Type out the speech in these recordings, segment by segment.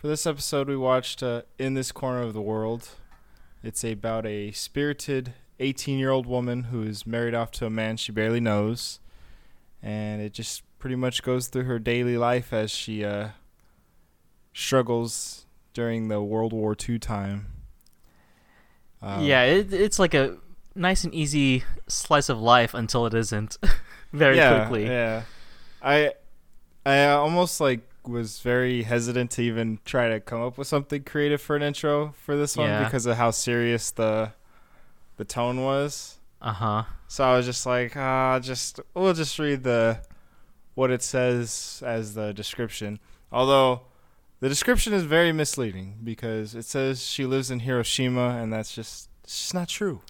For this episode, we watched uh, In This Corner of the World. It's about a spirited 18 year old woman who is married off to a man she barely knows. And it just pretty much goes through her daily life as she uh, struggles during the World War II time. Um, yeah, it, it's like a nice and easy slice of life until it isn't. Very yeah, quickly. Yeah. I I almost like was very hesitant to even try to come up with something creative for an intro for this one yeah. because of how serious the the tone was. Uh huh. So I was just like, ah, just we'll just read the what it says as the description. Although the description is very misleading because it says she lives in Hiroshima, and that's just it's just not true.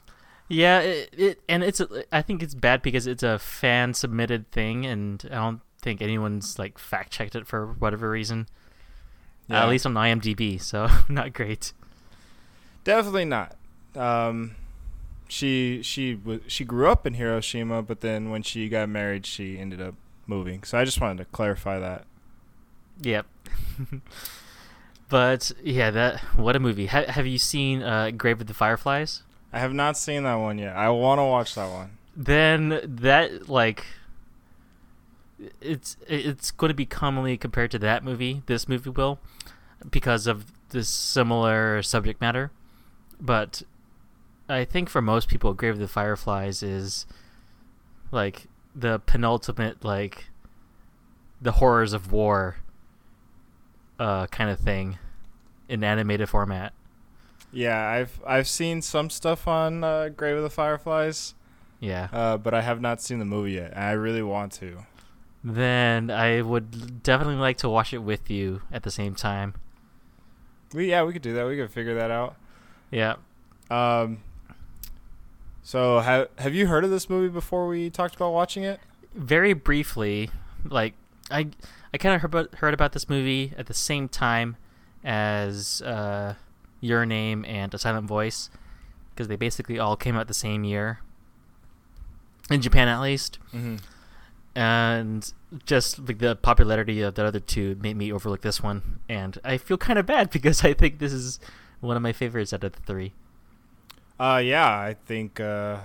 Yeah, it, it and it's I think it's bad because it's a fan submitted thing, and I don't think anyone's like fact checked it for whatever reason. Yeah. Uh, at least on IMDb, so not great. Definitely not. Um, she she w- she grew up in Hiroshima, but then when she got married, she ended up moving. So I just wanted to clarify that. Yep. but yeah, that what a movie. Ha- have you seen uh, Grave of the Fireflies? I have not seen that one yet. I want to watch that one. Then that like it's it's going to be commonly compared to that movie. This movie will because of this similar subject matter. But I think for most people, Grave of the Fireflies is like the penultimate like the horrors of war uh, kind of thing in animated format. Yeah, I've I've seen some stuff on uh, Grave of the Fireflies. Yeah, uh, but I have not seen the movie yet. I really want to. Then I would definitely like to watch it with you at the same time. We yeah, we could do that. We could figure that out. Yeah. Um. So have have you heard of this movie before we talked about watching it? Very briefly, like I I kind of heard about, heard about this movie at the same time as uh, Your Name and A Silent Voice because they basically all came out the same year in Japan, at least. Mm-hmm. And just like the popularity of the other two made me overlook this one, and I feel kind of bad because I think this is one of my favorites out of the three. Uh, yeah, I think uh,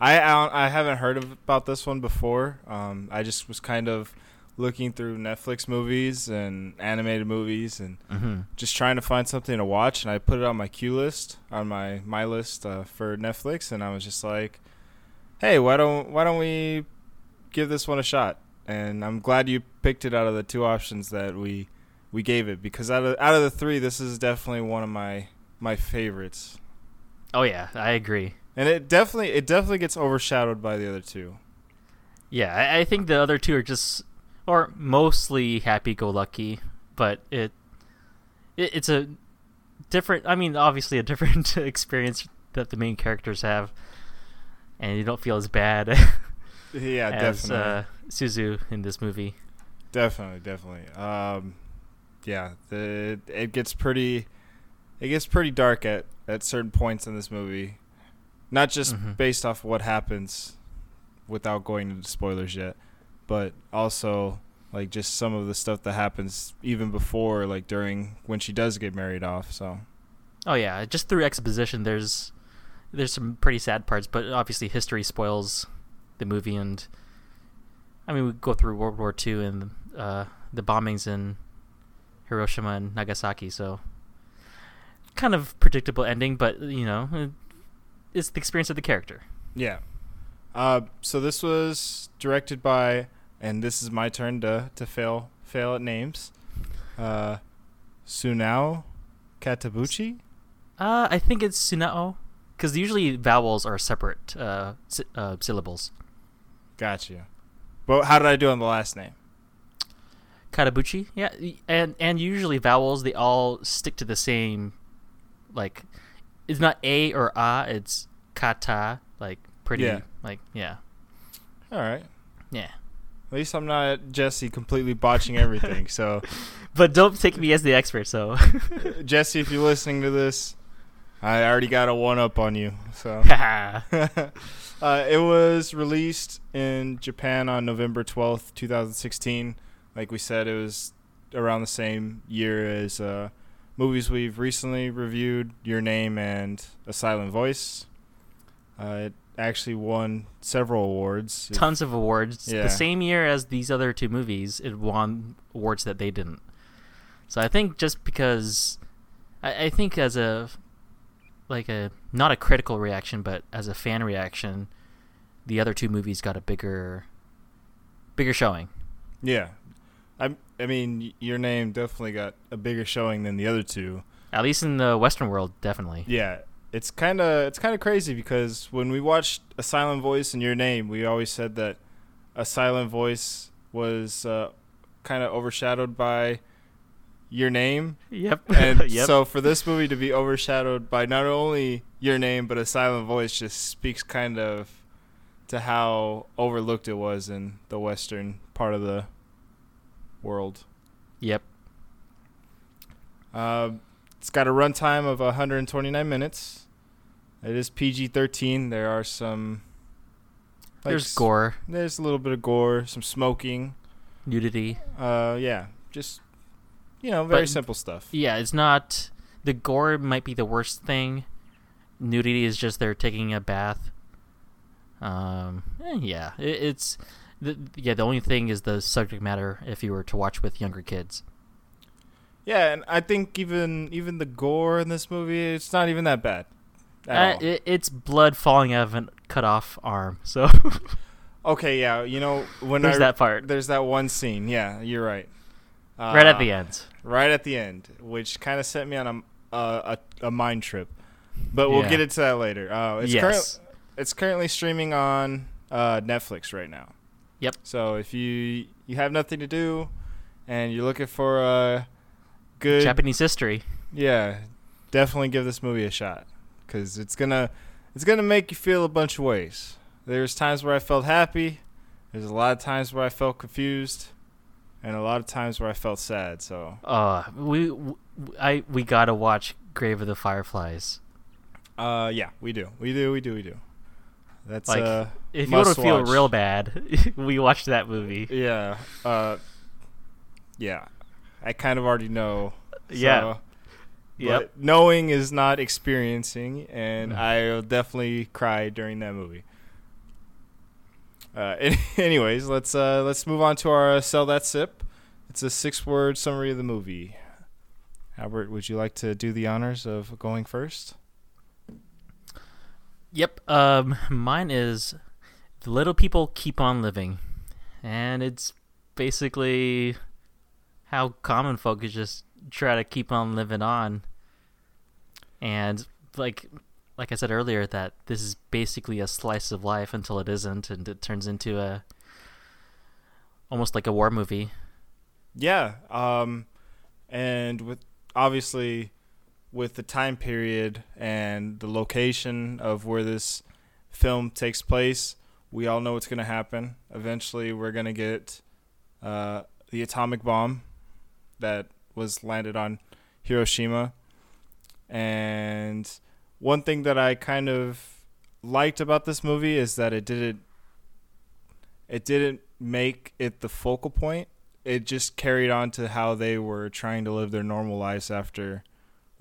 I I, I haven't heard of, about this one before. Um, I just was kind of looking through Netflix movies and animated movies and mm-hmm. just trying to find something to watch. And I put it on my queue list, on my my list uh, for Netflix, and I was just like, "Hey, why don't why don't we give this one a shot?" And I'm glad you picked it out of the two options that we we gave it because out of out of the three, this is definitely one of my my favorites. Oh yeah, I agree. And it definitely it definitely gets overshadowed by the other two. Yeah, I, I think the other two are just or mostly happy-go-lucky, but it, it it's a different. I mean, obviously a different experience that the main characters have, and you don't feel as bad. yeah, as, definitely. Uh, Suzu in this movie. Definitely, definitely. Um, yeah, the it gets pretty, it gets pretty dark at at certain points in this movie, not just mm-hmm. based off what happens, without going into spoilers yet, but also like just some of the stuff that happens even before like during when she does get married off so oh yeah just through exposition there's there's some pretty sad parts but obviously history spoils the movie and i mean we go through world war ii and uh, the bombings in hiroshima and nagasaki so kind of predictable ending but you know it's the experience of the character yeah uh, so this was directed by, and this is my turn to to fail fail at names. Uh, Sunao Katabuchi. Uh, I think it's Sunao, because usually vowels are separate uh, si- uh, syllables. Gotcha. But how did I do on the last name? Katabuchi, yeah, and and usually vowels they all stick to the same, like, it's not a or a, it's kata, like pretty yeah. like yeah. All right. Yeah. At least I'm not Jesse completely botching everything. so, but don't take me as the expert. So, uh, Jesse, if you're listening to this, I already got a one up on you. So, uh, it was released in Japan on November 12th, 2016. Like we said, it was around the same year as uh, movies we've recently reviewed, Your Name and A Silent Voice. Uh, it actually won several awards. Tons of awards. Yeah. The same year as these other two movies, it won awards that they didn't. So I think just because, I, I think as a, like a not a critical reaction, but as a fan reaction, the other two movies got a bigger, bigger showing. yeah. I, I mean, Your Name definitely got a bigger showing than the other two. At least in the Western world, definitely. Yeah, it's kind of it's kind of crazy because when we watched A Silent Voice and Your Name, we always said that A Silent Voice was uh, kind of overshadowed by Your Name, Yep. and yep. so for this movie to be overshadowed by not only Your Name but A Silent Voice just speaks kind of to how overlooked it was in the western part of the world. yep. Uh, it's got a runtime of 129 minutes. It is PG-13. There are some. like, There's gore, There's a little bit of gore, some smoking. nudity. Uh, yeah, just you know, very But- simple stuff. Yeah, it's not. The gore might be the worst thing. Nudity is just they're taking a bath. Um, eh, yeah, it, it's. The, yeah, the only thing is the subject matter if you were to watch with younger kids. Yeah, and I think even even the gore in this movie, it's not even that bad. Uh, it, it's blood falling out of a cut off arm, so okay, yeah, you know when there's I, that part. There's that one scene. Yeah, you're right. Uh, right at the end. right at the end, which kind of set me on a, a, a mind trip. But we'll Yeah. get into that later. Uh, it's Yes. it's currently streaming on uh, Netflix right now. Yep. So if you you have nothing to do, and you're looking for a good Japanese history. yeah, definitely give this movie a shot because it's gonna it's gonna make you feel a bunch of ways. There's times where I felt happy. There's a lot of times where I felt confused, and a lot of times where I felt sad. So Uh, we, w- I, we gotta watch Grave of the Fireflies. Uh, yeah, we do, we do, we do, we do. That's Like, uh, If you want to feel watch. real bad, we watched that movie. yeah, uh, yeah. I kind of already know. Yeah. so- Yep. But knowing is not experiencing, and Mm. I'll definitely cry during that movie. Uh, an- anyways, let's uh, let's move on to our uh, sell that sip. It's a six-word summary of the movie. Albert, would you like to do the honors of going first? Yep. Um, mine is the little people keep on living, and it's basically how common folk is just try to keep on living on, and like like I said earlier, that this is basically a slice of life until it isn't, and it turns into a almost like a war movie. Yeah, um, and with obviously with the time period and the location of where this film takes place, we all know what's going to happen. Eventually, we're going to get uh, the atomic bomb that was landed on Hiroshima. And one thing that I kind of liked about this movie is that it didn't it didn't make it the focal point it just carried on to how they were trying to live their normal lives after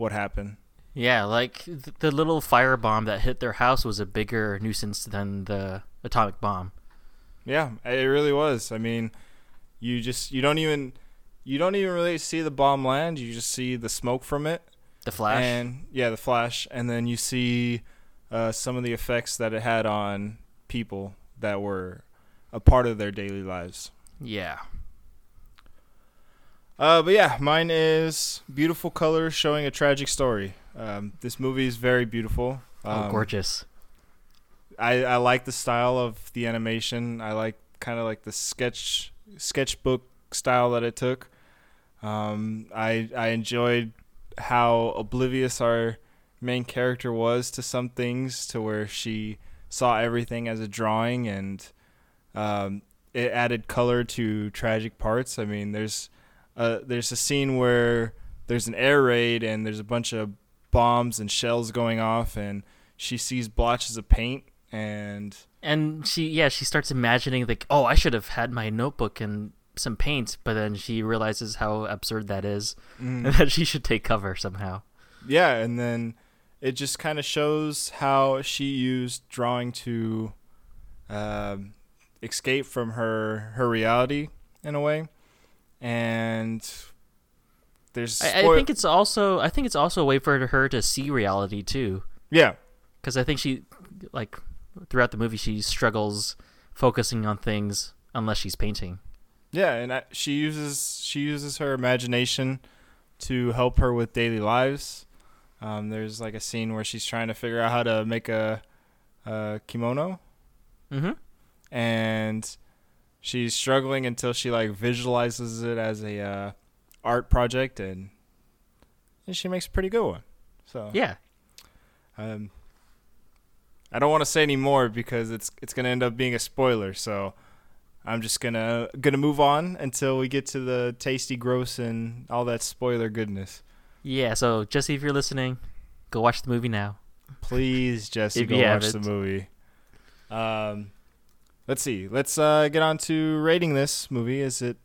what happened. Yeah, like th- the little firebomb that hit their house was a bigger nuisance than the atomic bomb. Yeah, it really was. I mean, you just you don't even you don't even really see the bomb land. You just see the smoke from it, The flash. and yeah, the flash, and then you see uh, some of the effects that it had on people that were a part of their daily lives. yeah. Uh, but yeah, mine is beautiful colors showing a tragic story. Um, this movie is very beautiful. Oh, Um, gorgeous. I, I like the style of the animation. I like kind of like the sketch sketchbook style that it took. Um, I I enjoyed how oblivious our main character was to some things, to where she saw everything as a drawing, and um, it added color to tragic parts. I mean, there's a, there's a scene where there's an air raid and there's a bunch of bombs and shells going off, and she sees blotches of paint and And she, yeah, she starts imagining like, oh, I should have had my notebook and some paint, but then she realizes how absurd that is, Mm. and that she should take cover somehow. Yeah, and then it just kind of shows how she used drawing to um, escape from her her reality in a way, and there's I, I think it's also I think it's also a way for her to see reality too, yeah because I think she like throughout the movie she struggles focusing on things unless she's painting. yeah, and I, she uses she uses her imagination to help her with daily lives. Um, there's like a scene where she's trying to figure out how to make a, a kimono, Mm-hmm. and she's struggling until she like visualizes it as a uh, art project and, and she makes a pretty good one so Yeah. um, i don't want to say any more because it's it's gonna end up being a spoiler so i'm just gonna gonna move on until we get to the tasty gross and all that spoiler goodness Yeah. So Jesse, if you're listening, go watch the movie now. please jesse go watch the movie um let's see. Let's uh get on to rating this movie. Is it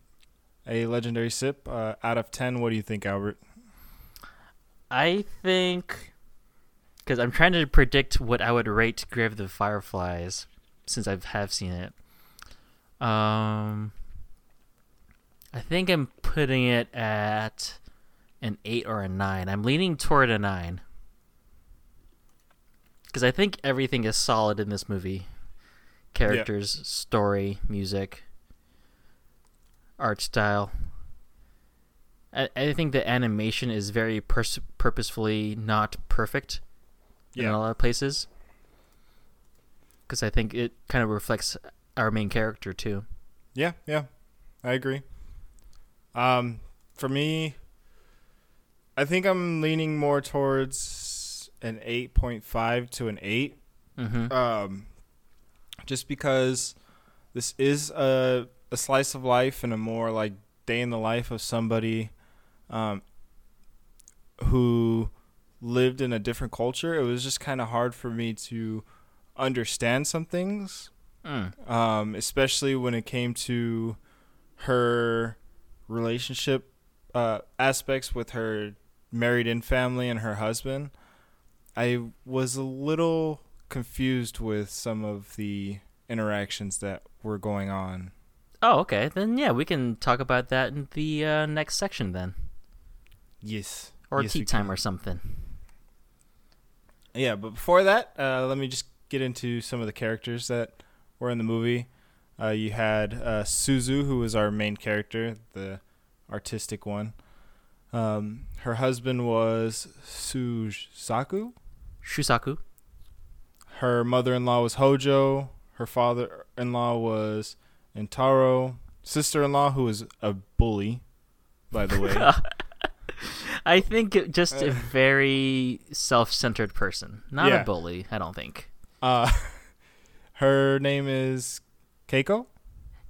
a legendary sip? Uh, out of 10 what do you think albert? I think because I'm trying to predict what I would rate Grave of the Fireflies since I have seen it. Um, I think I'm putting it at an eight or a nine. I'm leaning toward a nine. Because I think everything is solid in this movie: characters, story, music, art style. I, I think the animation is very pers- purposefully not perfect in a lot of places. Because I think it kind of reflects our main character too. Yeah, yeah, I agree. Um, for me, I think I'm leaning more towards an eight point five to an eight. Mm-hmm. Um, just because this is a a slice of life and a more like day in the life of somebody, um, who lived in a different culture. It was just kind of hard for me to understand some things Mm. um, especially when it came to her relationship uh, aspects with her married in family and her husband. I was a little confused with some of the interactions that were going on. Oh, okay. Then yeah, we can talk about that in the uh, next section then, Yes. or Yes, tea time or something. Yeah, but before that, uh, let me just get into some of the characters that were in the movie. Uh, you had uh, Suzu, who was our main character, the artistic one. Um, her husband was Suzaku. Shusaku. Her mother-in-law was Hojo. Her father-in-law was Intaro. Sister-in-law, who was a bully, by the way. I think just a very self-centered person, not Yeah. a bully. I don't think. uh, her name is Keiko.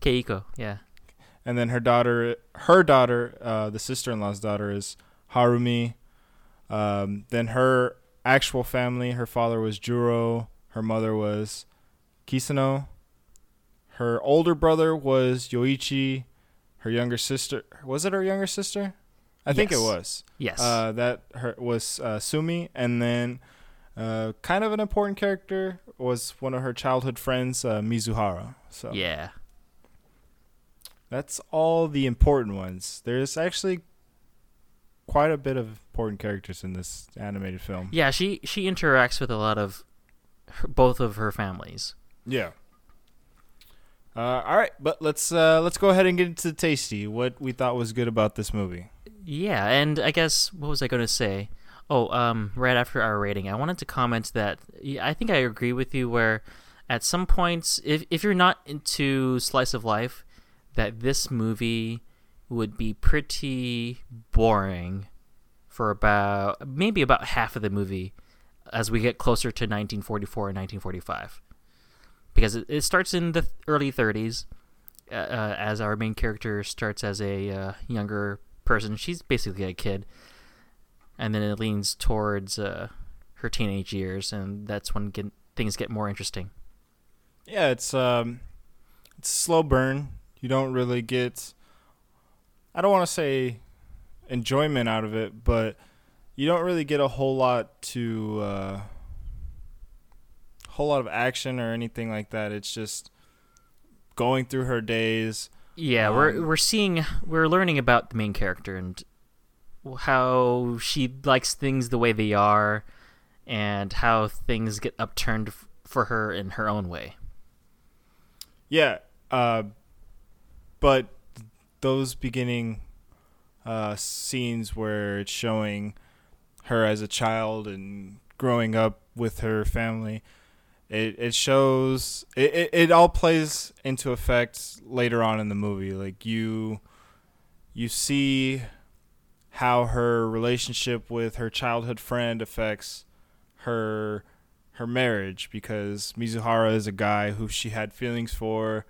Keiko. Yeah. and then her daughter her daughter uh, the sister-in-law's daughter is harumi um, then her actual family her father was juro her mother was kisano her older brother was yoichi her younger sister was it her younger sister i think it was Yes. uh, that her was uh, sumi and then uh, kind of an important character was one of her childhood friends uh, mizuhara so yeah. that's all the important ones. There's actually quite a bit of important characters in this animated film. Yeah. She she interacts with a lot of her, both of her families. Yeah. Uh, all right, but let's uh, let's go ahead and get into tasty. What we thought was good about this movie. Yeah, and I guess what was I going to say? Oh, um, right after our rating, I wanted to comment that I think I agree with you. Where at some points, if if you're not into slice of life, that this movie would be pretty boring for about maybe about half of the movie as we get closer to 1944 and 1945 because it, it starts in the early 30s uh, uh, as our main character starts as a uh, younger person. She's basically a kid, and then it leans towards uh, her teenage years, and that's when get, things get more interesting. Yeah, it's um, it's slow burn. You don't really get I don't want to say enjoyment out of it, but you don't really get a whole lot to uh, whole lot of action or anything like that. It's just going through her days. Yeah, Um, we're we're seeing we're learning about the main character and how she likes things the way they are, and how things get upturned f- for her in her own way. Yeah, uh, but those beginning uh, scenes where it's showing her as a child and growing up with her family, it it shows it, it, it all plays into effect later on in the movie. Like you you see how her relationship with her childhood friend affects her her marriage because Mizuhara is a guy who she had feelings for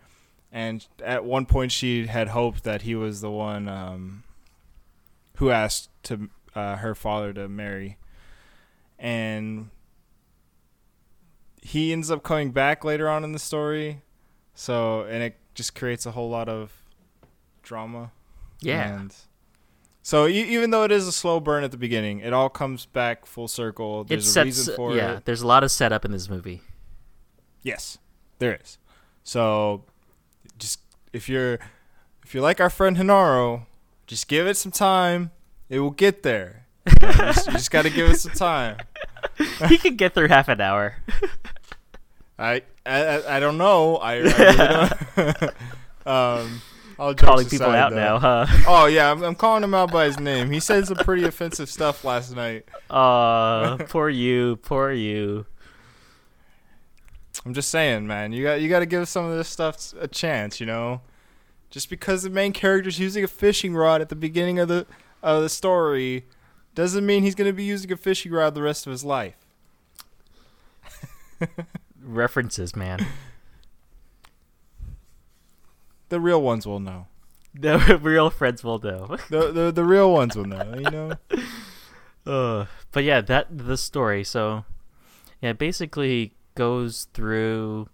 and at one point she had hoped that he was the one um, who asked to uh, her father to marry and he ends up coming back later on in the story so and it just creates a whole lot of drama Yeah, and so e- even though it is a slow burn at the beginning, it all comes back full circle. it There's a sets. reason for yeah, it. there's a lot of setup in this movie. Yes, there is. So just if you're if you're like our friend Hinaro, just give it some time. It will get there. You, know, you just, just got to give it some time. he could get through half an hour. I I, I- don't know. I, I really don't. um, jokes Calling people out though. now, huh? Oh yeah, I'm, I'm calling him out by his name. He said some pretty offensive stuff last night. Aw, poor you, poor you. I'm just saying, man. You got you got to give some of this stuff a chance, you know. Just because the main character's using a fishing rod at the beginning of the of the story doesn't mean he's going to be using a fishing rod the rest of his life. References, man. The real ones will know. The real friends will know. The the, the real ones will know, you know. Uh, but yeah, that the story. So, yeah, it basically goes through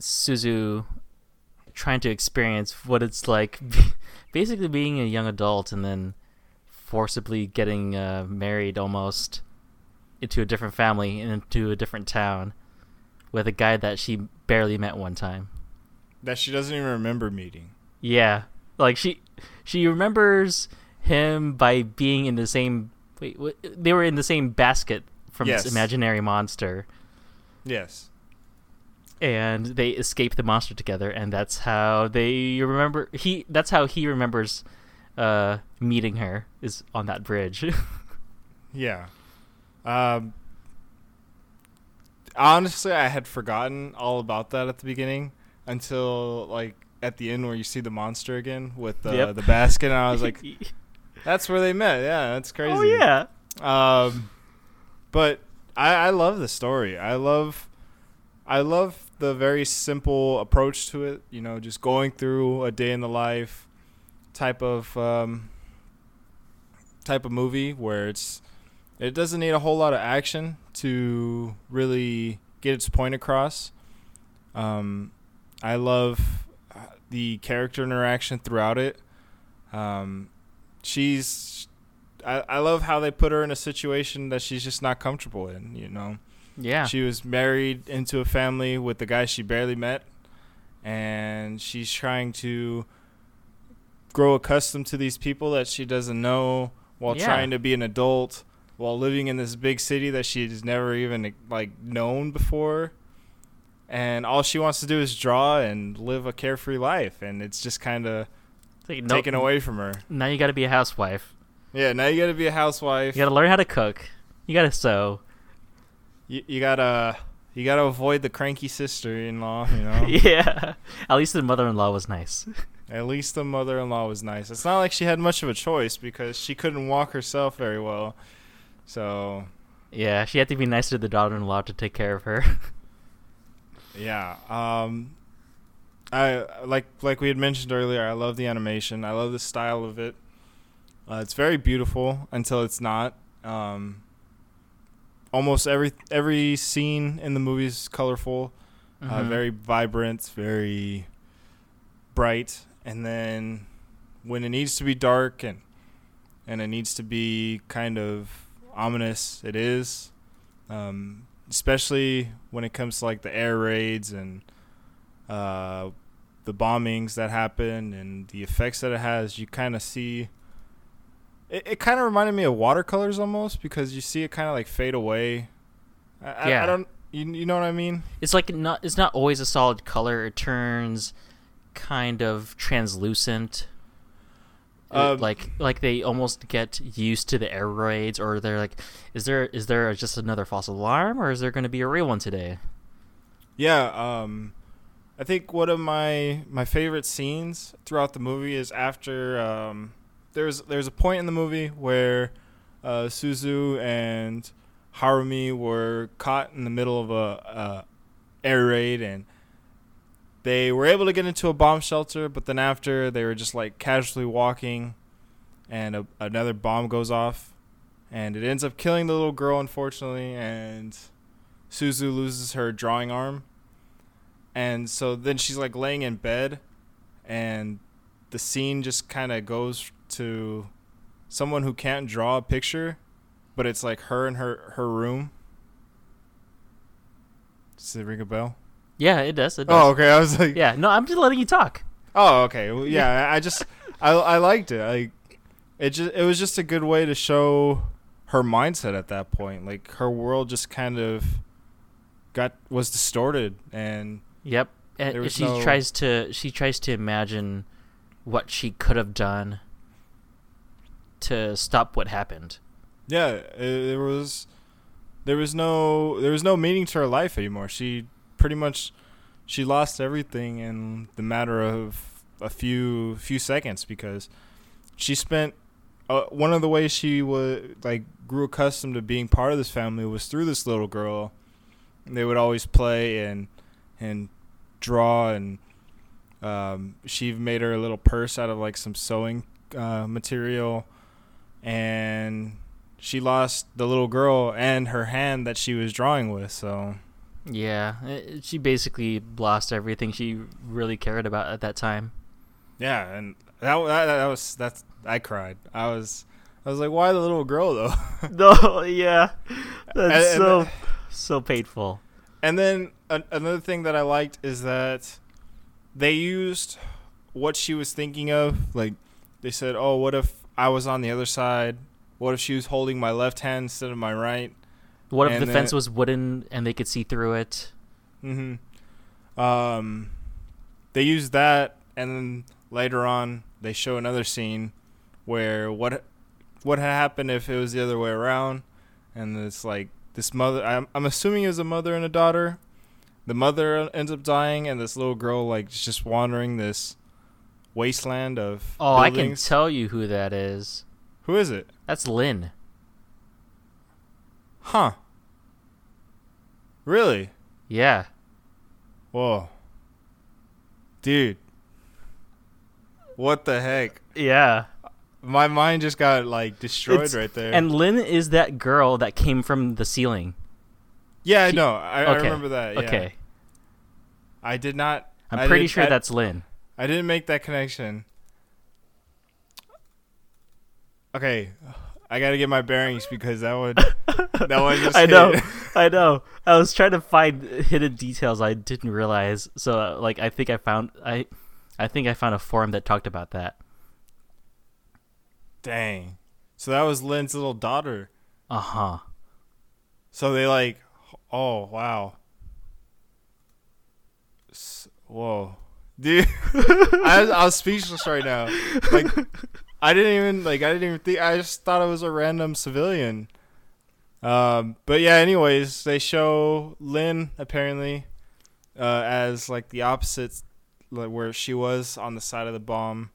Suzu trying to experience what it's like, basically being a young adult and then forcibly getting uh, married almost into a different family and into a different town with a guy that she barely met one time. That she doesn't even remember meeting. Yeah, like she she remembers him by being in the same. Wait, what, they were in the same basket from Yes. this imaginary monster, Yes. And they escape the monster together, and that's how they remember. He that's how he remembers uh, meeting her is on that bridge. Yeah. Um honestly, I had forgotten all about that at the beginning until like at the end where you see the monster again with the Yep. the basket and I was like that's where they met. Yeah, that's crazy. oh yeah, Um, but I, I love the story. I love, I love the very simple approach to it. You know, just going through a day in the life type of um, type of movie where it's it doesn't need a whole lot of action to really get its point across. Um, I love uh, the character interaction throughout it. Um, she's I, I love how they put her in a situation that she's just not comfortable in, you know. Yeah. She was married into a family with the guy she barely met and she's trying to grow accustomed to these people that she doesn't know while Yeah. trying to be an adult while living in this big city that she's never even like known before. And all she wants to do is draw and live a carefree life and it's just kind of like, nope, taken away from her. Now you got to be a housewife. Yeah, now you got to be a housewife. You got to learn how to cook. You got to sew. You, you gotta you gotta avoid the cranky sister-in-law. You know. yeah. At least the mother-in-law was nice. At least the mother-in-law was nice. It's not like she had much of a choice because she couldn't walk herself very well. So yeah, she had to be nice to the daughter-in-law to take care of her. yeah, um, I like like we had mentioned earlier. I love the animation. I love the style of it. Uh, it's very beautiful until it's not. Um, almost every every scene in the movie is colorful. uh, Mhm. very vibrant, very bright, and then when it needs to be dark and and it needs to be kind of ominous, it is. Um, especially when it comes to like the air raids and uh, the bombings that happen and the effects that it has, you kind of see. It, it kind of reminded me of watercolors almost because you see it kind of like fade away. I, I- Yeah. I don't. You, you know what I mean? It's like not it's not always a solid color. It turns kind of translucent. Uh, Um, like like they almost get used to the air raids or they're like is there is there just another false alarm or is there going to be a real one today? Yeah, um, I think one of my my favorite scenes throughout the movie is after um, there's there's a point in the movie where uh, Suzu and Harumi were caught in the middle of a, air raid and they were able to get into a bomb shelter, but then after they were just like casually walking, and a, another bomb goes off, and it ends up killing the little girl, unfortunately, and Suzu loses her drawing arm. And so then she's like laying in bed, and the scene just kind of goes to someone who can't draw a picture, but it's like her in her, her room. Does it ring a bell? Yeah, it does. It oh, does. Oh, okay. I was like, Yeah, no, I'm just letting you talk. Oh, okay. Well, yeah, I I just I I liked it. Like it just it was just a good way to show her mindset at that point. Like her world just kind of got was distorted and Yep. And she no- tries to she tries to imagine what she could have done to stop what happened. yeah, there was there was no there was no meaning to her life anymore. She pretty much she lost everything in the matter of a few few seconds because she spent uh, one of the ways she would like grew accustomed to being part of this family was through this little girl. They would always play and and draw and um, she made her a little purse out of like some sewing uh, material and she lost the little girl and her hand that she was drawing with so Yeah, she basically lost everything she really cared about at that time. yeah and that, that that was that's I cried I was I was like why the little girl though No, yeah, that's And- so and- so painful. And then an- another thing that I liked is that they used what she was thinking of. Like they said, "Oh, what if I was on the other side? What if she was holding my left hand instead of my right?" What if And the fence it- was wooden and they could see through it? Mm-hmm. Um, they used that, and then later on, they show another scene where what what had happened if it was the other way around, and it's like this mother. I'm I'm assuming it was a mother and a daughter. The mother ends up dying, and this little girl like is just wandering this wasteland of Oh, I can tell you who that is. Who is it? That's Lynn. Huh? Really? Yeah. Whoa, dude. What the heck? Yeah. My mind just got like destroyed It's- right there. And Lynn is that girl that came from the ceiling. yeah, I she- know. I, I okay. remember that. Yeah. Okay. I did not. I'm I pretty did- sure I- that's Lynn. I didn't make that connection. Okay, I got to get my bearings because that would that one just I know. I know. I was trying to find hidden details I didn't realize. So uh, like I think I found I I think I found a forum that talked about that. Dang. So that was Lynn's little daughter. Uh-huh. So they like, oh wow. S- Whoa, dude, I, was- I was speechless right now. Like, I didn't even like I didn't even think. I just thought it was a random civilian. Um, but yeah. Anyways, they show Lynn apparently uh, as like the opposite, like where she was on the side of the bomb,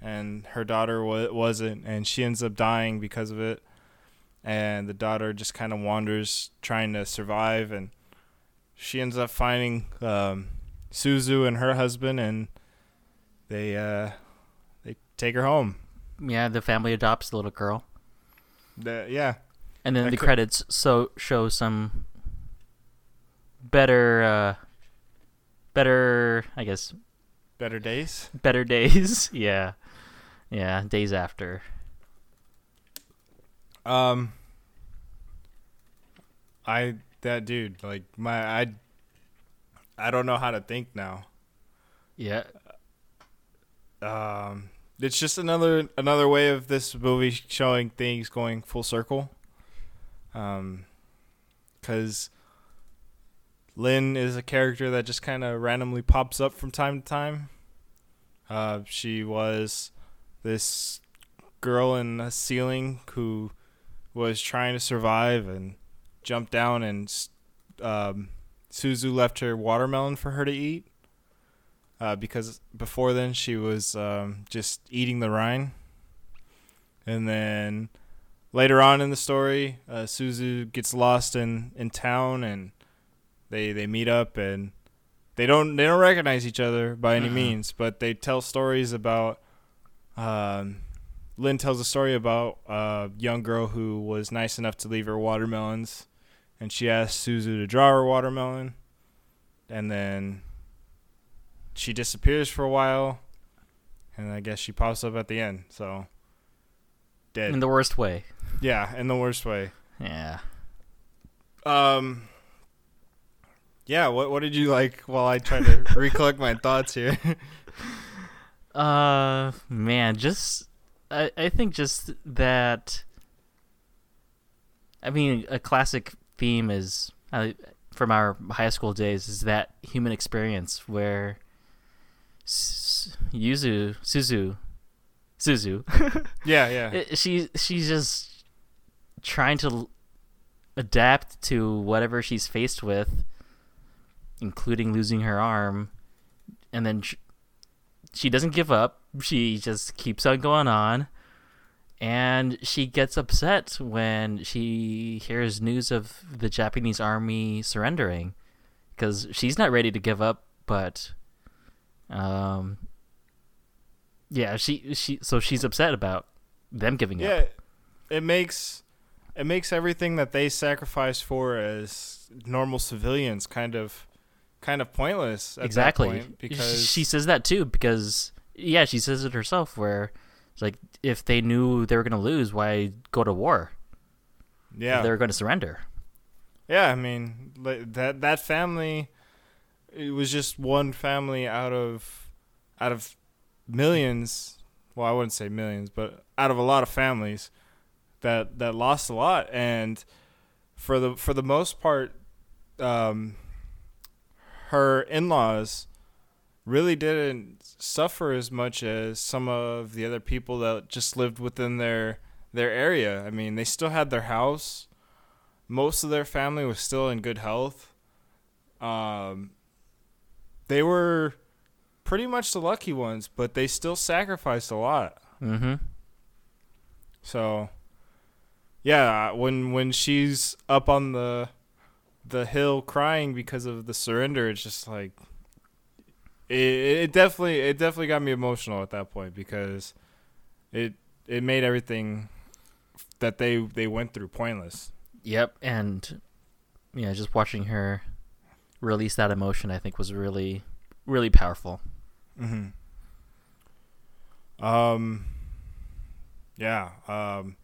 and her daughter wa- wasn't, and she ends up dying because of it and the daughter just kind of wanders trying to survive and she ends up finding um, Suzu and her husband and they uh, they take her home. Yeah, the family adopts the little girl. The, yeah. And then That the could- credits so show some better uh better I guess Better days. Better days. yeah, yeah. Days after. Um, I that dude like my I. I don't know how to think now. Yeah. Um, it's just another another way of this movie showing things going full circle. Um, because Lynn is a character that just kind of randomly pops up from time to time. Uh, she was this girl in a ceiling who was trying to survive and jumped down, and um, Suzu left her watermelon for her to eat. Uh, because before then she was um, just eating the rind, and then later on in the story, uh, Suzu gets lost in, in town, and they they meet up, and they don't they don't recognize each other by any Mhm. means, but they tell stories about. Um, Lynn tells a story about a young girl who was nice enough to leave her watermelons, and she asked Suzu to draw her watermelon, and then she disappears for a while, and I guess she pops up at the end. So dead. In the worst way. yeah, in the worst way. Yeah. Um. Yeah. What What did you like while I try to recollect my thoughts here? Uh, man, just I I think just that. I mean, a classic theme is uh, from our high school days is that human experience where S- Yuzu Suzu Suzu yeah. Yeah. it- she she's just trying to l- adapt to whatever she's faced with, including losing her arm, and then sh- she doesn't give up. She just keeps on going on, and she gets upset when she hears news of the Japanese army surrendering, because she's not ready to give up, but. Um, yeah, she she so she's upset about them giving yeah. up. It makes it makes everything that they sacrifice for as normal civilians kind of kind of pointless. At that exactly. point because she says that too because yeah, she says it herself where it's like if they knew they were going to lose, why go to war? yeah they were going to surrender. Yeah, I mean that that family it was just one family out of out of millions. Well, I wouldn't say millions, but out of a lot of families that that lost a lot and for the for the most part um her in-laws really didn't suffer as much as some of the other people that just lived within their their area. I mean, they still had their house most of their family was still in good health. Um, they were pretty much the lucky ones, but they still sacrificed a lot. Mm-hmm. So, yeah, when when she's up on the the hill crying because of the surrender, it's just like it, it definitely it definitely got me emotional at that point because it it made everything that they they went through pointless. Yep, and yeah, just watching her release that emotion, I think, was really, really powerful. Mm-hmm. Um. Yeah. Um.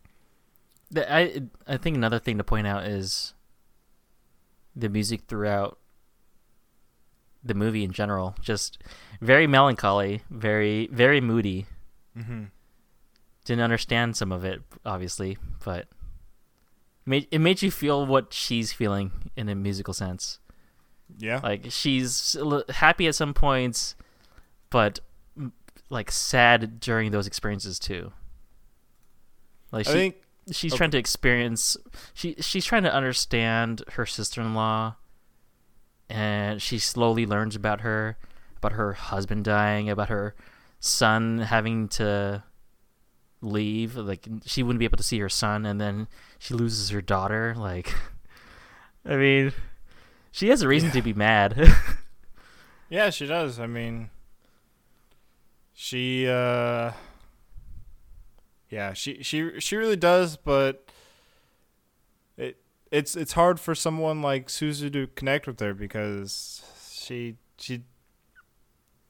The- I I think another thing to point out is the music throughout the movie in general, just very melancholy, very very moody. Mm-hmm. Didn't understand some of it, obviously, but made it made you feel what she's feeling in a musical sense. Yeah. Like she's happy at some points, but like sad during those experiences too. Like I she, think. she's okay. trying to experience she she's trying to understand her sister-in-law and she slowly learns about her about her husband dying about her son having to leave like she wouldn't be able to see her son and then she loses her daughter like i mean she has a reason to be mad Yeah, she does. I mean, she. uh Yeah, she she she really does, but it's it's hard for someone like Suzu to connect with her because she she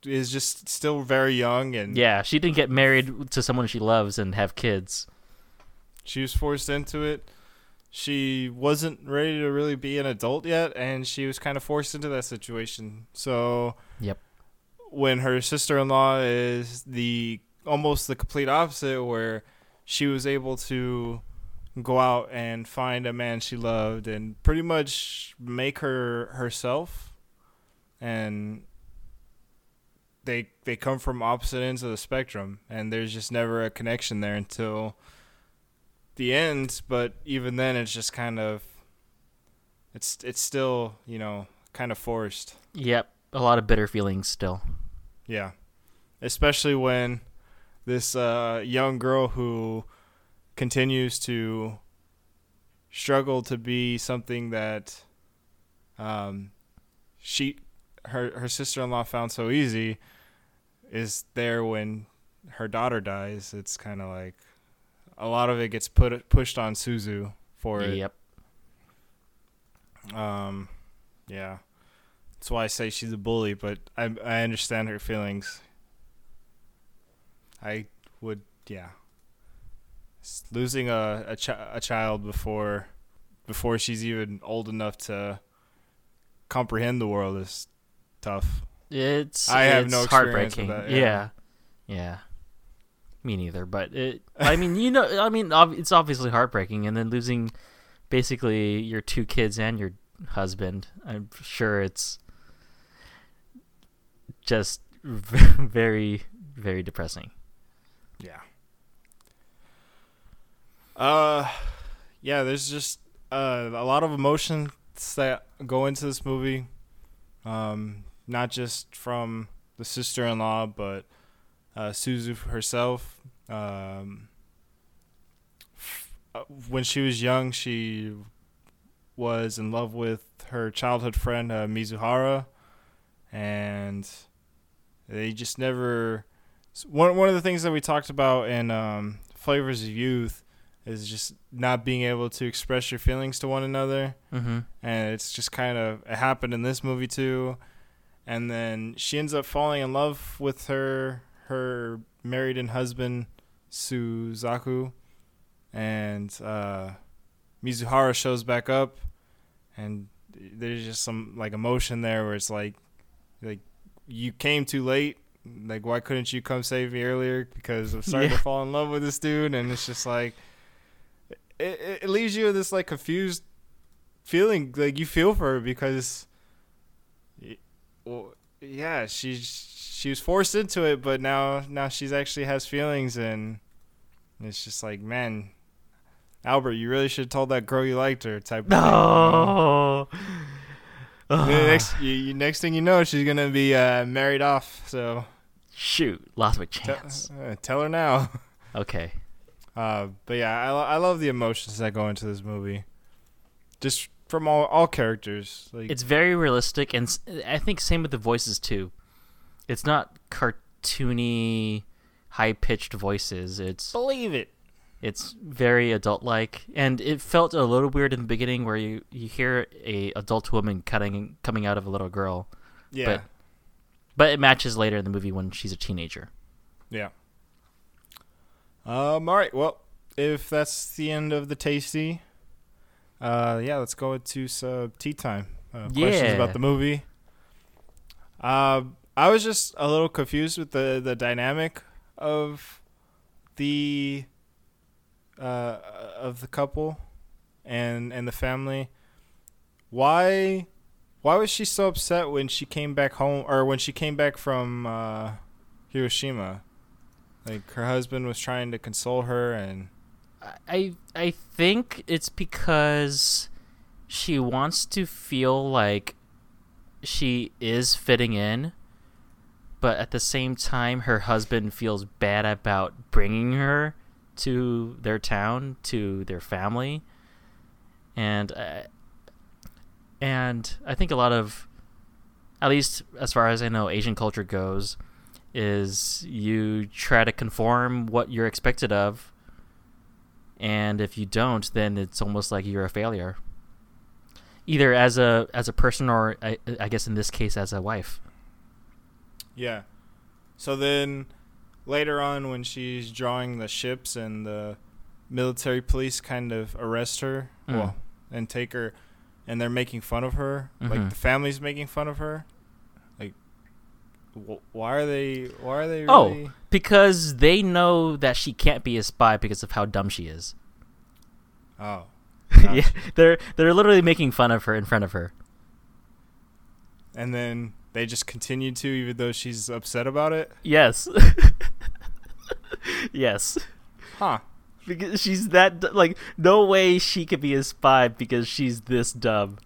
is just still very young and Yeah, she didn't get married to someone she loves and have kids. she was forced into it. She wasn't ready to really be an adult yet, and she was kind of forced into that situation. So, Yep. when her sister-in-law is the almost the complete opposite, where she was able to go out and find a man she loved and pretty much make her herself, and they they come from opposite ends of the spectrum, and there's just never a connection there until the end, but even then, it's just kind of it's it's still you know kind of forced. Yep, a lot of bitter feelings still. Yeah, especially when this uh, young girl who continues to struggle to be something that um, she her her sister in law found so easy is there when her daughter dies. It's kind of like a lot of it gets put pushed on Suzu for it. Yep. Um, yeah, that's why I say she's a bully. But I I understand her feelings. I would, yeah. Losing a a, chi- a child before before she's even old enough to comprehend the world is tough. It's I have it's no heartbreaking. that, yeah. yeah. yeah. Me neither, but it I mean, you know, I mean, it's obviously heartbreaking and then losing basically your two kids and your husband. I'm sure it's just very very depressing. Yeah. Uh, yeah. There's just uh, a lot of emotions that go into this movie. Um, not just from the sister-in-law, but uh, Suzu herself. Um, uh, when she was young, she was in love with her childhood friend uh, Mizuhara, and they just never. One one of the things that we talked about in um, Flavors of Youth is just not being able to express your feelings to one another. Mm-hmm. and it's just kind of it happened in this movie too. And then she ends up falling in love with her her married and husband Shusaku. And uh Mizuhara shows back up and there's just some like emotion there where it's like like you came too late. Like why couldn't you come save me earlier because I'm starting Yeah. to fall in love with this dude? And it's just like it, it, leaves you with this like confused feeling like you feel for her because well yeah she's she was forced into it but now now she's actually has feelings and it's just like man albert you really should have told that girl you liked her type of thing, you know? No. Next you, you, next thing you know she's gonna be uh, married off so Shoot, lost my chance. uh, tell her now Okay. Uh, but yeah, I, I love the emotions that go into this movie, just from all all characters. Like It's very realistic, and I think same with the voices too. It's not cartoony, high pitched voices. It's believe it. it's very adult like, and it felt a little weird in the beginning where you you hear a adult woman cutting coming out of a little girl, Yeah, But- but it matches later in the movie when she's a teenager. yeah. Um. All right. Well, if that's the end of the tasty, uh, yeah, let's go into some tea time. Uh, Questions about the movie. Uh, I was just a little confused with the the dynamic of the uh of the couple and and the family. Why why was she so upset when she came back home or when she came back from uh Hiroshima? Like her husband was trying to console her and I I think it's because she wants to feel like she is fitting in, but at the same time, her husband feels bad about bringing her to their town, to their family, and uh, and I think a lot of, at least as far as I know, Asian culture goes, is you try to conform what you're expected of and if you don't then it's almost like you're a failure either as a as a person or I, I guess in this case as a wife yeah. So then later on, when she's drawing the ships and the military police kind of arrest her, Mm. well, and take her, and they're making fun of her, like Mhm. the family's making fun of her. Why are they? Why are they? Oh. Because they know that she can't be a spy because of how dumb she is. Oh, yeah, they're they're literally making fun of her in front of her. and then they just continue to, even though she's upset about it. Yes. yes. Huh? Because she's that like no way she could be a spy because she's this dumb.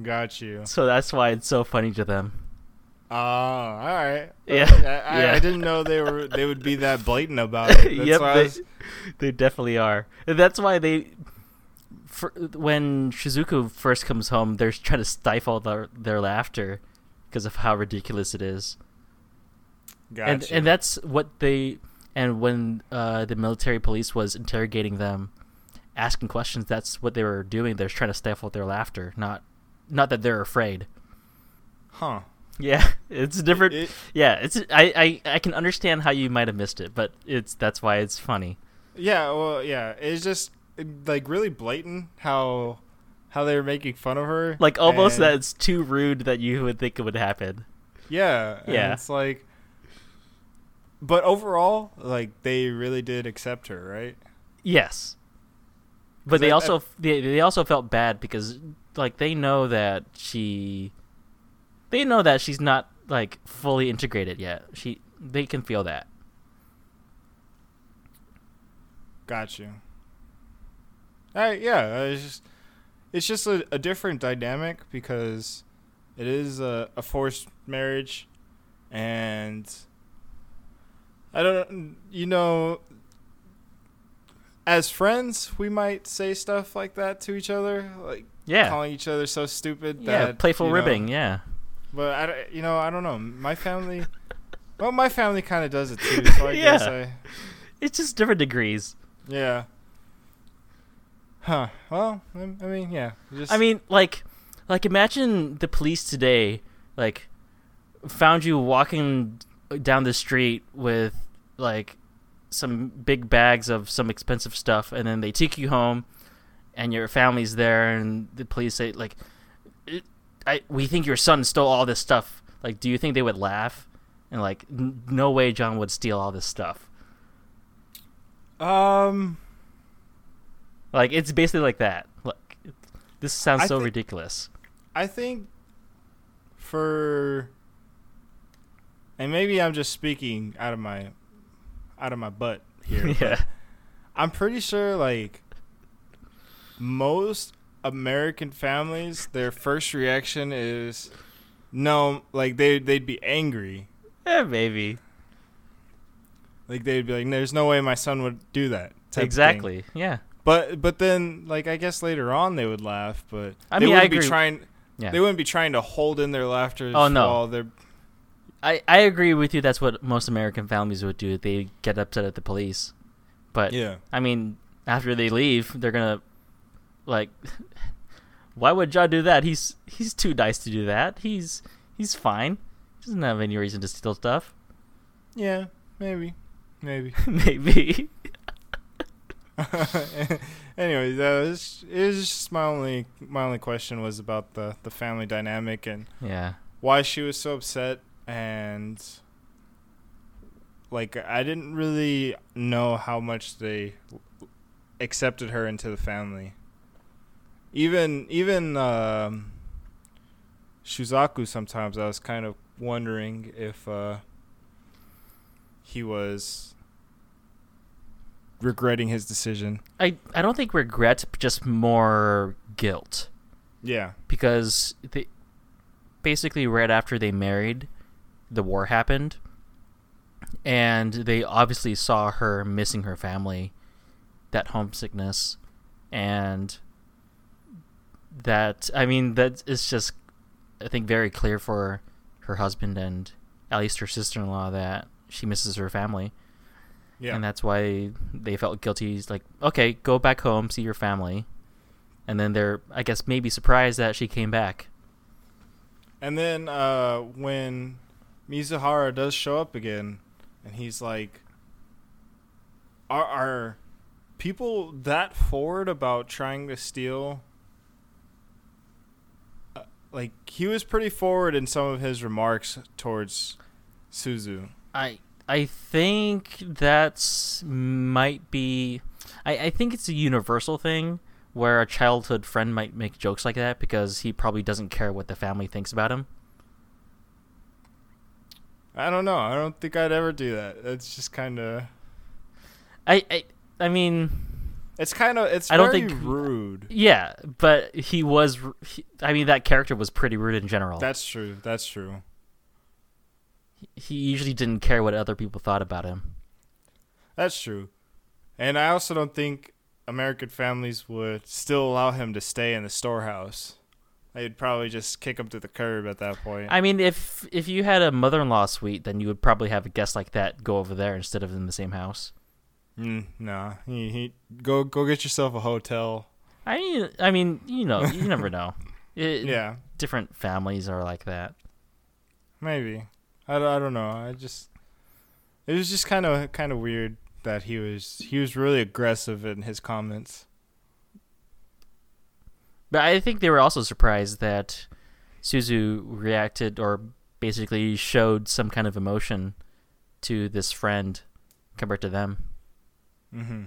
Got you. So that's why it's so funny to them. Oh, all right. Yeah. I, I, Yeah. I didn't know they were they would be that blatant about it. That's yep, why they, was, they definitely are. That's why they for, when Shizuku first comes home, they're trying to stifle their their laughter because of how ridiculous it is. got and and that's what they and when uh, the military police was interrogating them asking questions that's what they were doing they're trying to stifle their laughter not not that they're afraid huh? Yeah it's different It- yeah it's I, I i can understand how you might have missed it but it's that's why it's funny yeah, well, yeah. It's just like really blatant how how they were making fun of her. like almost and- that it's too rude that you would think it would happen Yeah, Yeah. It's like, but overall, like they really did accept her, right? yes but they I- also they, they also felt bad because like they know that she they know that she's not like fully integrated yet she they can feel that Got you. Yeah. Uh, it's just it's just a, a different dynamic because it is a, a forced marriage, and I don't, you know, as friends, we might say stuff like that to each other, like yeah calling each other so stupid. yeah that, playful you know, ribbing yeah But I, you know, I don't know. My family, well, my family kind of does it too. So I guess Yeah. I. it's just different degrees Yeah. Huh. Well, I I mean, yeah. Just, i mean like like imagine the police today like found you walking down the street with like some big bags of some expensive stuff and then they take you home and your family's there and the police say like "It- I, we think your son stole all this stuff. Like do you think they would laugh? And like n- no way john would steal all this stuff. Um, like it's basically like that. Like this sounds I so ridiculous. I think for, and maybe I'm just speaking out of my, out of my butt here. yeah. I'm pretty sure like most American families, their first reaction is, no, like they they'd be angry. yeah maybe Like they'd be like, "There's no way my son would do that." type of thing. exactly yeah But but then like I guess later on they would laugh, but I they mean, wouldn't be agree. trying. yeah They wouldn't be trying to hold in their laughter. Oh, no. while they're I, I agree with you that's what most american families would do they get upset at the police but yeah. I mean, after they leave, they're gonna like. Why would John do that? He's he's too nice to do that. He's he's fine. He doesn't have any reason to steal stuff. Yeah, maybe, maybe. Maybe. Anyways, that was it was just my only my only question was about the the family dynamic and yeah. why she was so upset and like I didn't really know how much they accepted her into the family. Even even um, Shusaku sometimes I was kind of wondering if uh, he was regretting his decision. I I don't think regret, just more guilt Yeah. because they basically right after they married, the war happened, and they obviously saw her missing her family, that homesickness, and that I mean that is just I think very clear for her husband and at least her sister-in-law that she misses her family, Yeah. and that's why they felt guilty. It's like, okay, go back home, see your family, and then they're I guess maybe surprised that she came back. And then uh, when Mizuhara does show up again, and he's like, "Are are people that forward about trying to steal?" Like he was pretty forward in some of his remarks towards Suzu. I I think that's might be. I, I think it's a universal thing where a childhood friend might make jokes like that because he probably doesn't care what the family thinks about him. I don't know. I don't think I'd ever do that. It's just kind of. I, I I mean, It's kind of. It's I don't think- rude. yeah, but he was. He, I mean, that character was pretty rude in general. That's true. That's true. he usually didn't care what other people thought about him. That's true. And I also don't think American families would still allow him to stay in the storehouse. They'd probably just kick him to the curb at that point. I mean, if if you had a mother-in-law suite, then you would probably have a guest like that go over there instead of in the same house. Mm, nah, he, he go go get yourself a hotel. I mean, I mean, you know, you never know. It, Yeah, different families are like that. maybe. I, don't- I don't know. I just it was just kind of kind of weird that he was he was really aggressive in his comments. But I think they were also surprised that Suzu reacted or basically showed some kind of emotion to this friend compared to them. Mm-hmm.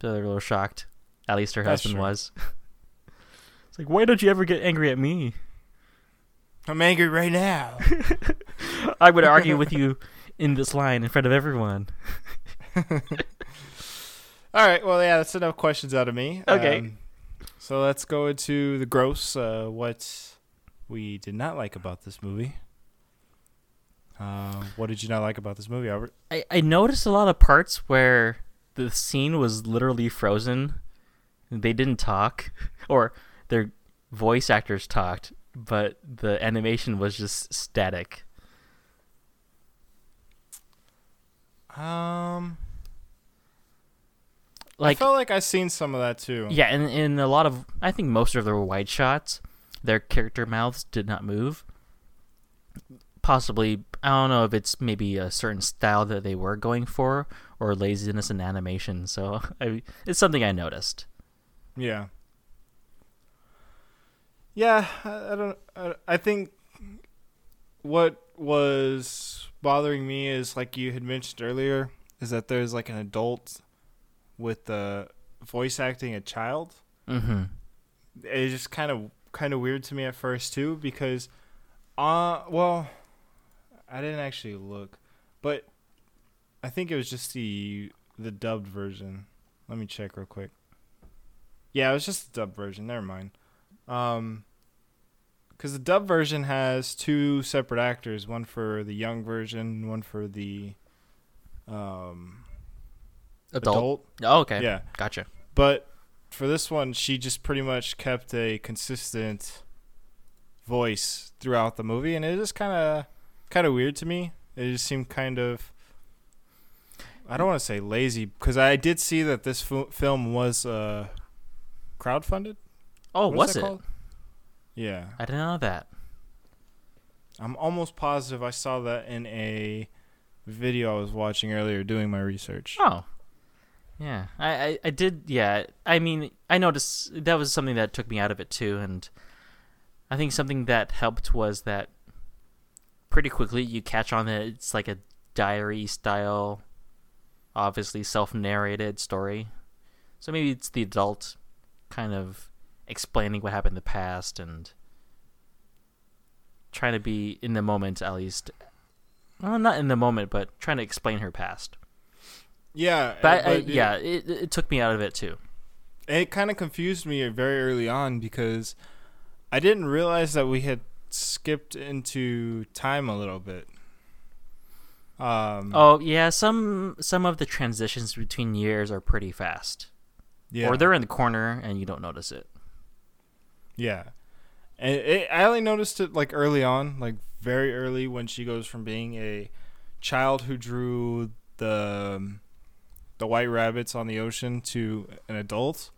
So they're a little shocked. At least her That's husband true. was. it's like, why don't you ever get angry at me? I'm angry right now. I would argue with you in this line in front of everyone. All right. Well, yeah, that's enough questions out of me. Okay. Um, so let's go into the gross. Uh, what we did not like about this movie. Uh, what did you not like about this movie, Albert? I, I noticed a lot of parts where the scene was literally frozen. They didn't talk, or their voice actors talked, but the animation was just static. Um, Like, I felt like I seen some of that too. yeah, and in a lot of, I think most of their wide shots, their character mouths did not move. Possibly, I don't know if it's maybe a certain style that they were going for, or laziness in animation. So I, it's something I noticed. Yeah. Yeah, I, I don't. I, I think what was bothering me is like you had mentioned earlier is that there's like an adult with the voice acting a child. Mm-hmm. It's just kind of kind of weird to me at first too because, uh, well, I didn't actually look, but I think it was just the the dubbed version. Let me check real quick. Yeah, it was just the dubbed version. Never mind. Um, because the dub version has two separate actors, one for the young version, one for the um Adult. adult. Oh, okay. Yeah, Gotcha. but for this one, she just pretty much kept a consistent voice throughout the movie, and it is kind of kind of weird to me. It just seemed kind of I don't want to say lazy because I did see that this fu- film was uh, crowdfunded. Oh, What was it? called? Yeah, I didn't know that. I'm almost positive I saw that in a video I was watching earlier doing my research. Oh. Yeah. I, I, I did yeah. I mean I noticed that was something that took me out of it too and I think something that helped was that pretty quickly you catch on that it's like a diary style obviously self narrated story. So maybe it's the adult kind of explaining what happened in the past and trying to be in the moment at least well, not in the moment, but trying to explain her past. Yeah, But, I, it- yeah, it, it took me out of it too. it kind of confused me very early on because I didn't realize that we had skipped into time a little bit. Um, Oh yeah, some some of the transitions between years are pretty fast, yeah, or they're in the corner and you don't notice it. yeah, and it, I only noticed it like early on, like very early when she goes from being a child who drew the um, the white rabbits on the ocean to an adult.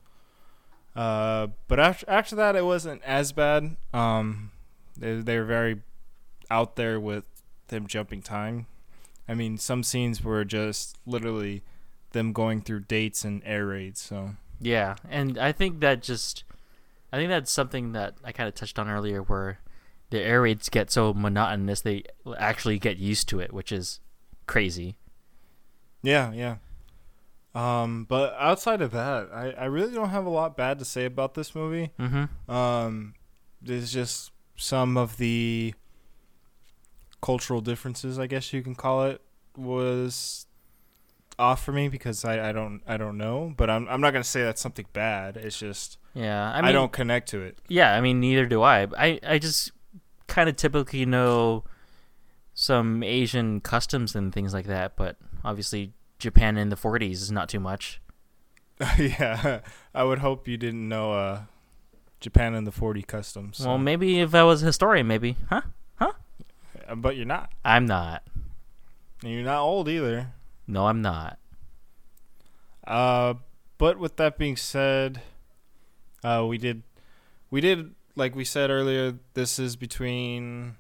Uh, but after after that, it wasn't as bad. Um, they they were very out there with them jumping time. I mean, some scenes were just literally them going through dates and air raids. So Yeah, and I think that just, I think that's something that I kind of touched on earlier, where the air raids get so monotonous they actually get used to it, which is crazy. yeah, yeah. Um, but outside of that, I, I really don't have a lot bad to say about this movie. Mm-hmm. Um, there's just some of the cultural differences, I guess you can call it, was off for me because I, I don't I don't know, but I'm I'm not gonna say that's something bad. It's just Yeah, I I, don't connect to it. Yeah, I mean, neither do I. I I just kind of typically know some Asian customs and things like that, but obviously Japan in the 40s is not too much. yeah, I would hope you didn't know uh, Japan in the 40 customs. so- Well, maybe if I was a historian, maybe, huh? Uh, but you're not. I'm not. And you're not old either. No, I'm not. Uh, but with that being said, uh, we did, we did like we said earlier. This is between.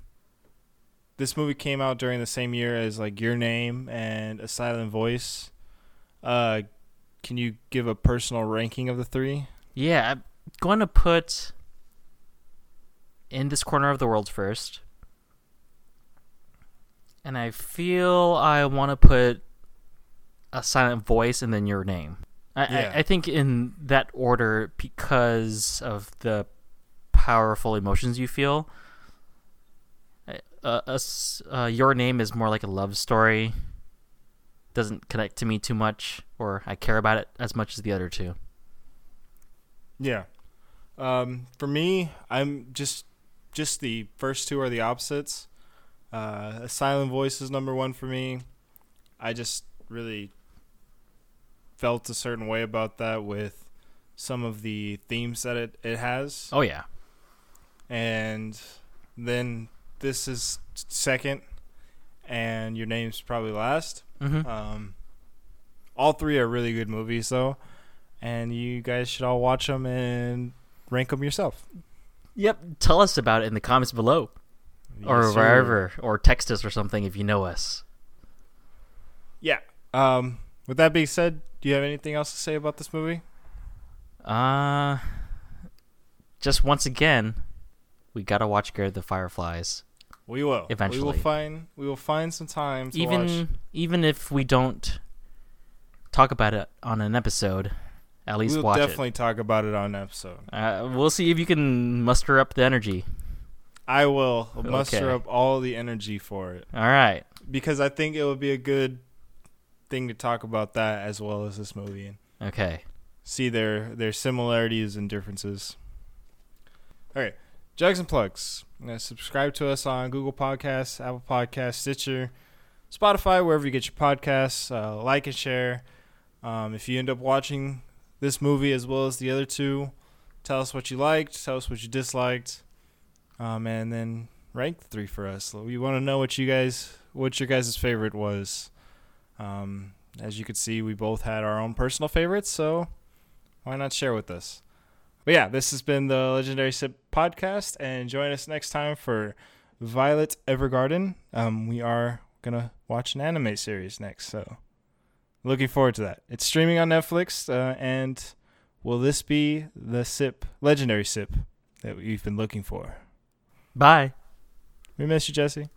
This movie came out during the same year as like Your Name and A Silent Voice. Uh, can you give a personal ranking of the three? Yeah, I'm going to put in this corner of the world first. And I feel I want to put a silent voice and then your name. I, Yeah. I, I think in that order because of the powerful emotions you feel. Uh, uh, uh, your name is more like a love story. Doesn't connect to me too much, or I care about it as much as the other two. Yeah. Um, for me, I'm just just the first two are the opposites. Uh, silent voice is number one for me. I just really felt a certain way about that with some of the themes that it, it has. Oh yeah. And then this is second, and your name's probably last. Mm-hmm. Um, all three are really good movies, though, and you guys should all watch them and rank them yourself. Yep. Tell us about it in the comments below, or sir. wherever, or text us or something if you know us. Yeah. Um, with that being said, do you have anything else to say about this movie? Uh, just once again, we gotta watch Grave of the Fireflies. We will. eventually. we will find we will find some time to even watch. even if we don't talk about it on an episode, at least We'll watch definitely talk about it on an episode. Uh, we'll see if you can muster up the energy. I will muster Okay. up all the energy for it All right. because I think it would be a good thing to talk about that as well as this movie Okay. see their their similarities and differences. All right, jugs and plugs. Subscribe to us on Google Podcasts, Apple Podcasts, Stitcher, Spotify, wherever you get your podcasts. Uh, like and share. Um, if you end up watching this movie as well as the other two, tell us what you liked. Tell us what you disliked, um, and then rank three for us. We want to know what you guys, what your guys' favorite was. Um, as you can see, we both had our own personal favorites, so why not share with us? But yeah, this has been the Legendary Sip podcast, and join us next time for Violet Evergarden. Um, we are gonna watch an anime series next, so looking forward to that. It's streaming on Netflix, uh, and will this be the sip, legendary sip, that we've been looking for? Bye. We miss you, Jesse.